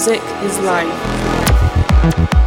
Music is life.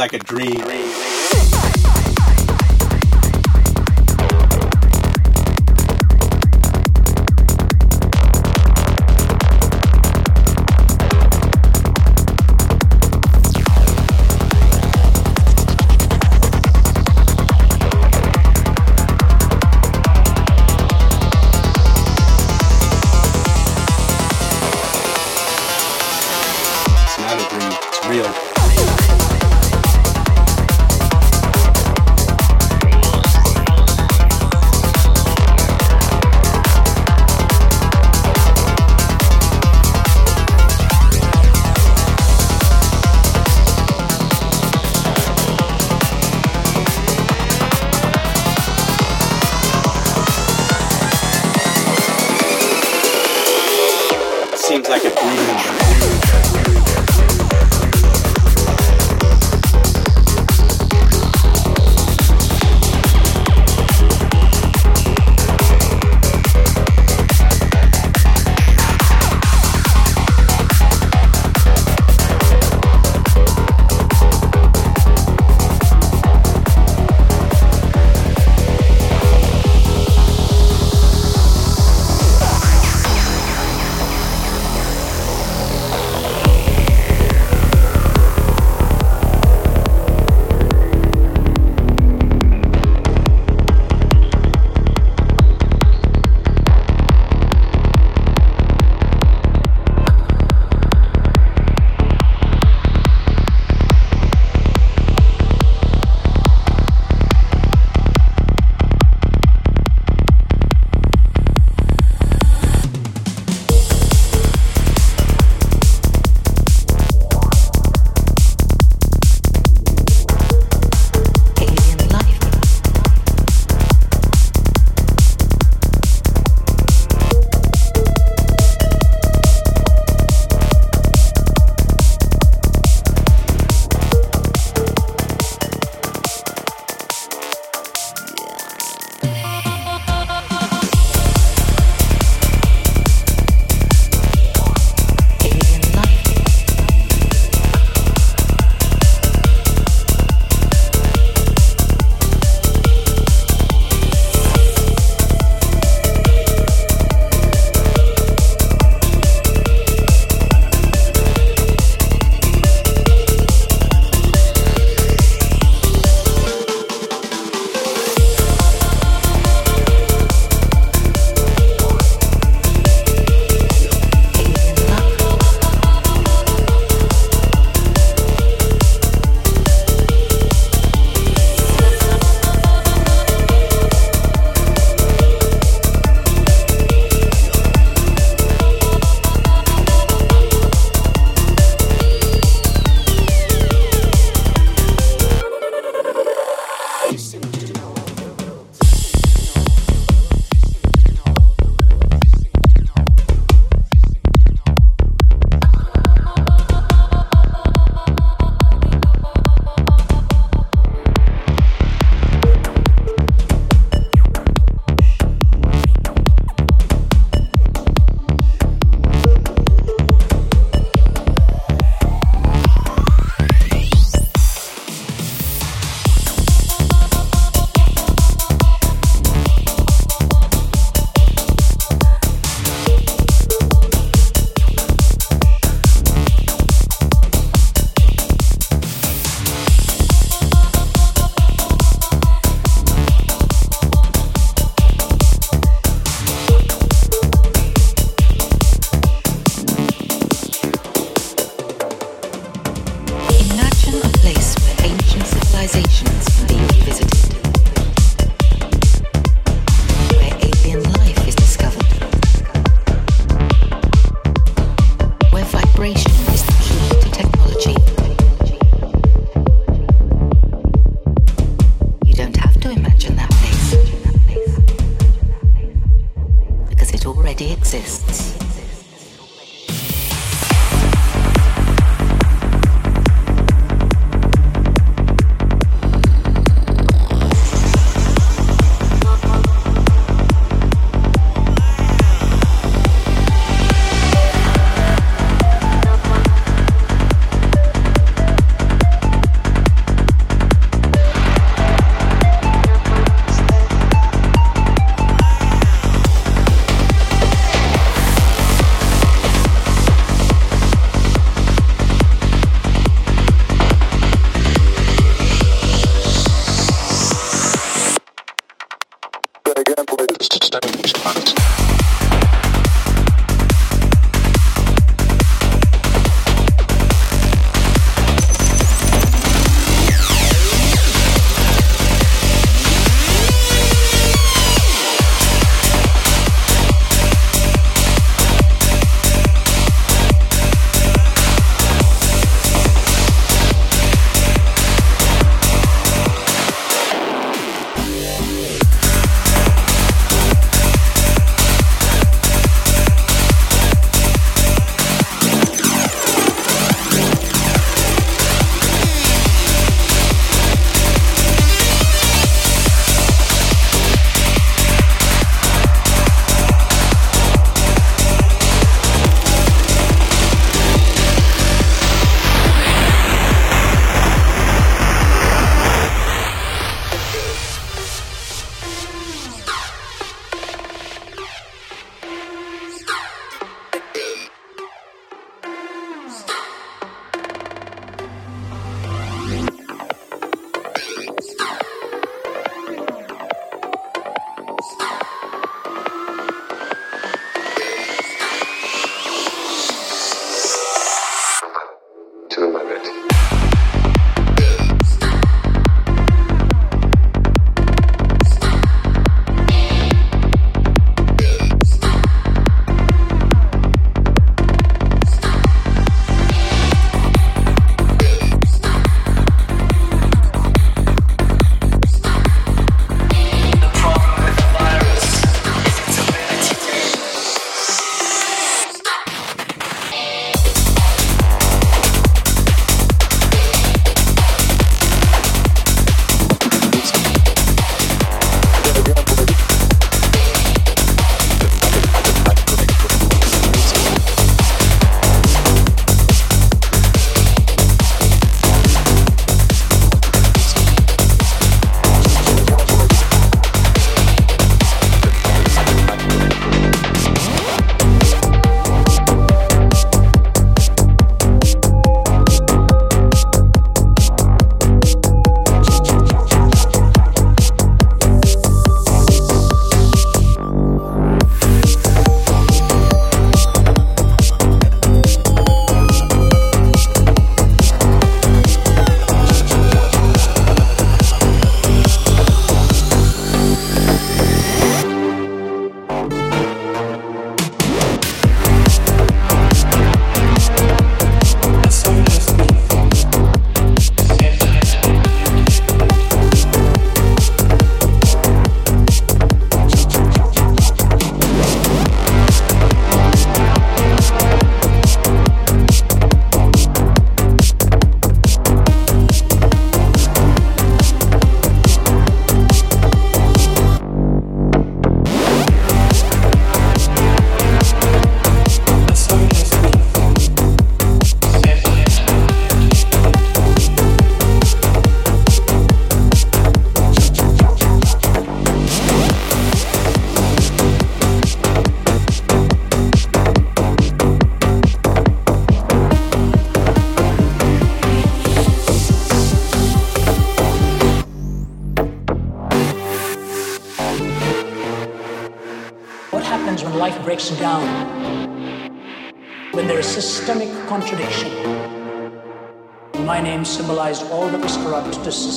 Like a dream.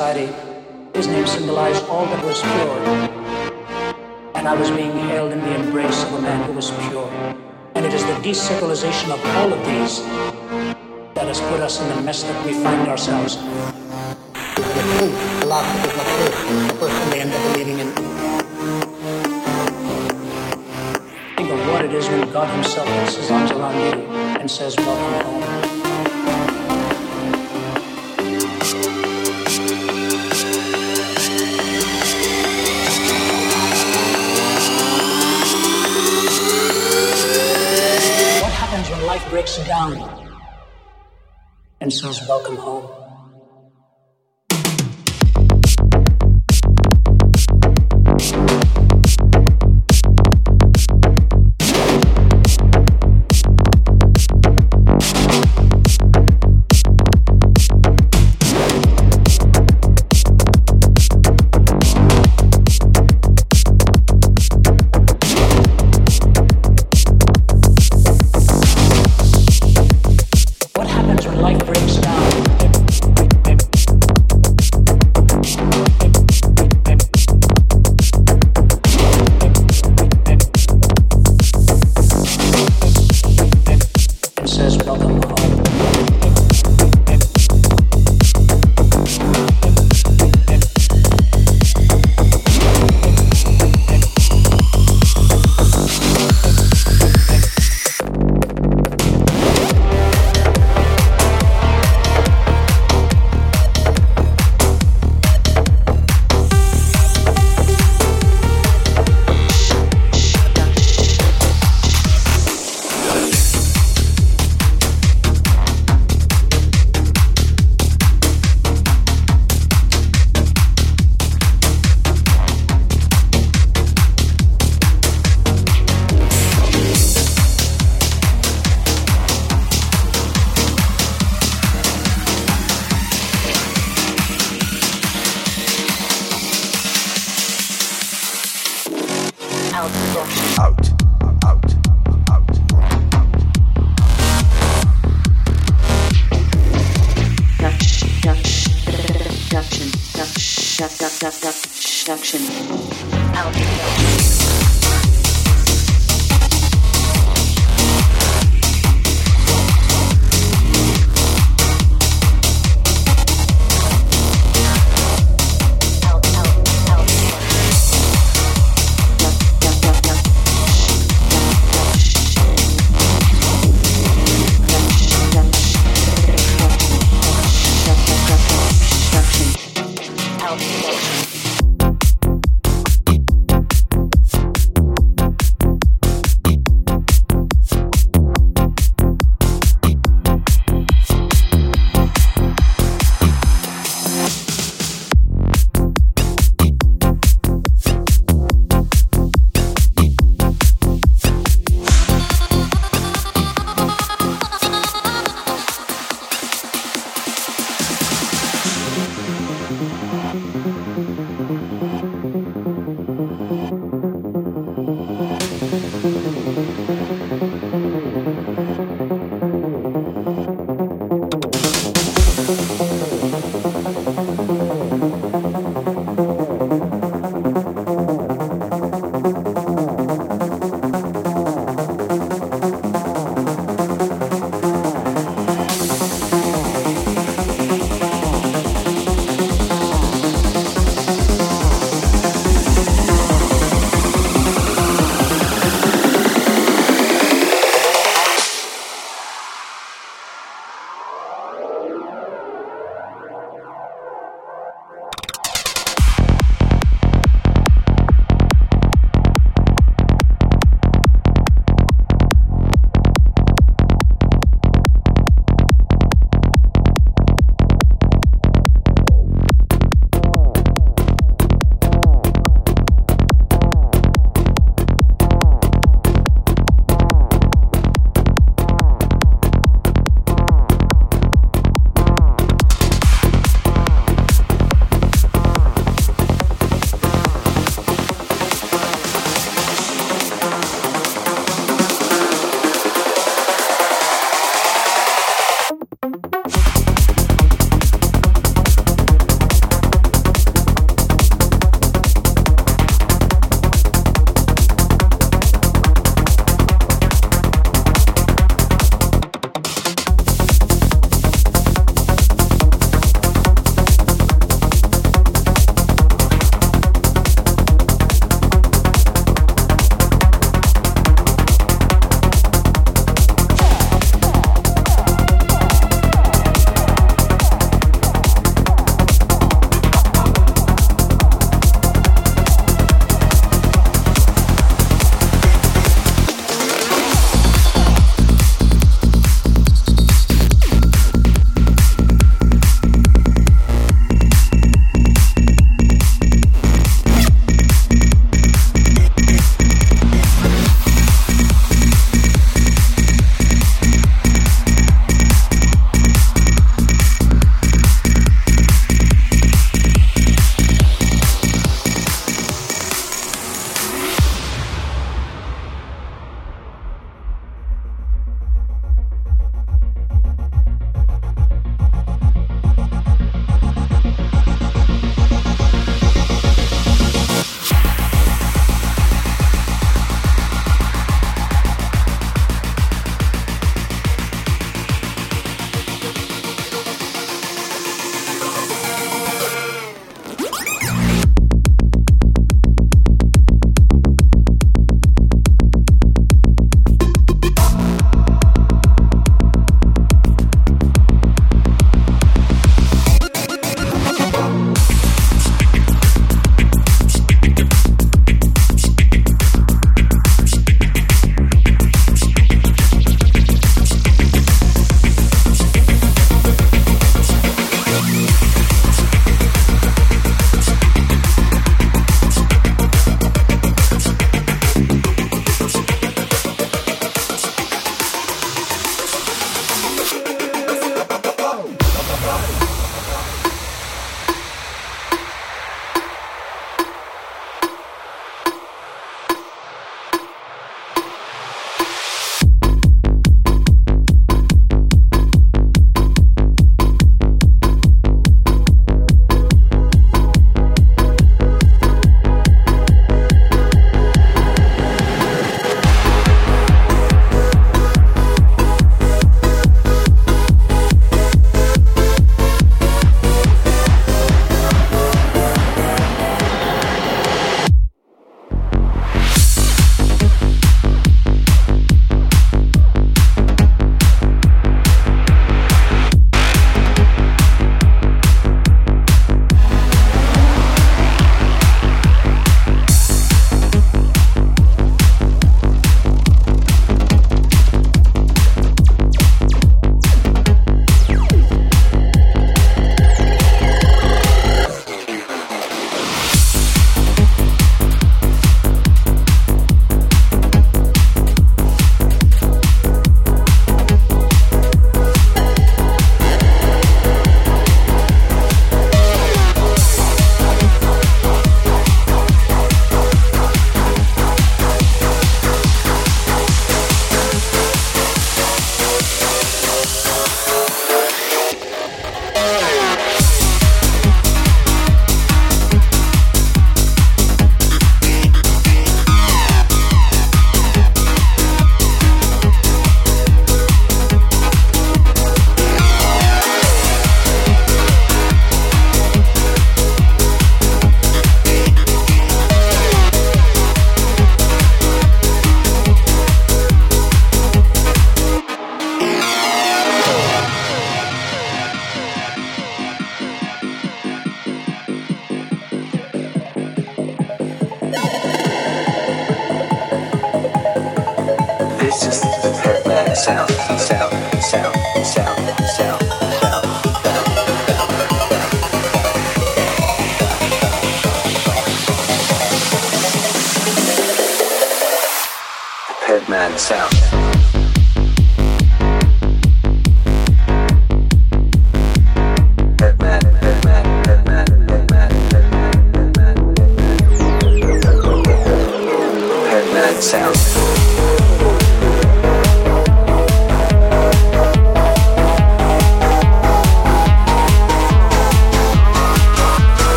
Society, his name symbolized all that was pure. And I was being held in the embrace of a man who was pure. And it is the desacralization of all of these that has put us in the mess that we find ourselves. The truth, of people truth. The person they end up believing in. Think of what it is when God Himself puts His arms around you and says, Welcome home. Breaks down and says, Welcome home. production.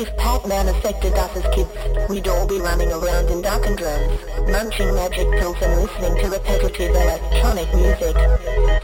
If Pac-Man affected us as kids, we'd all be running around in darkened rooms, munching magic pills and listening to repetitive electronic music.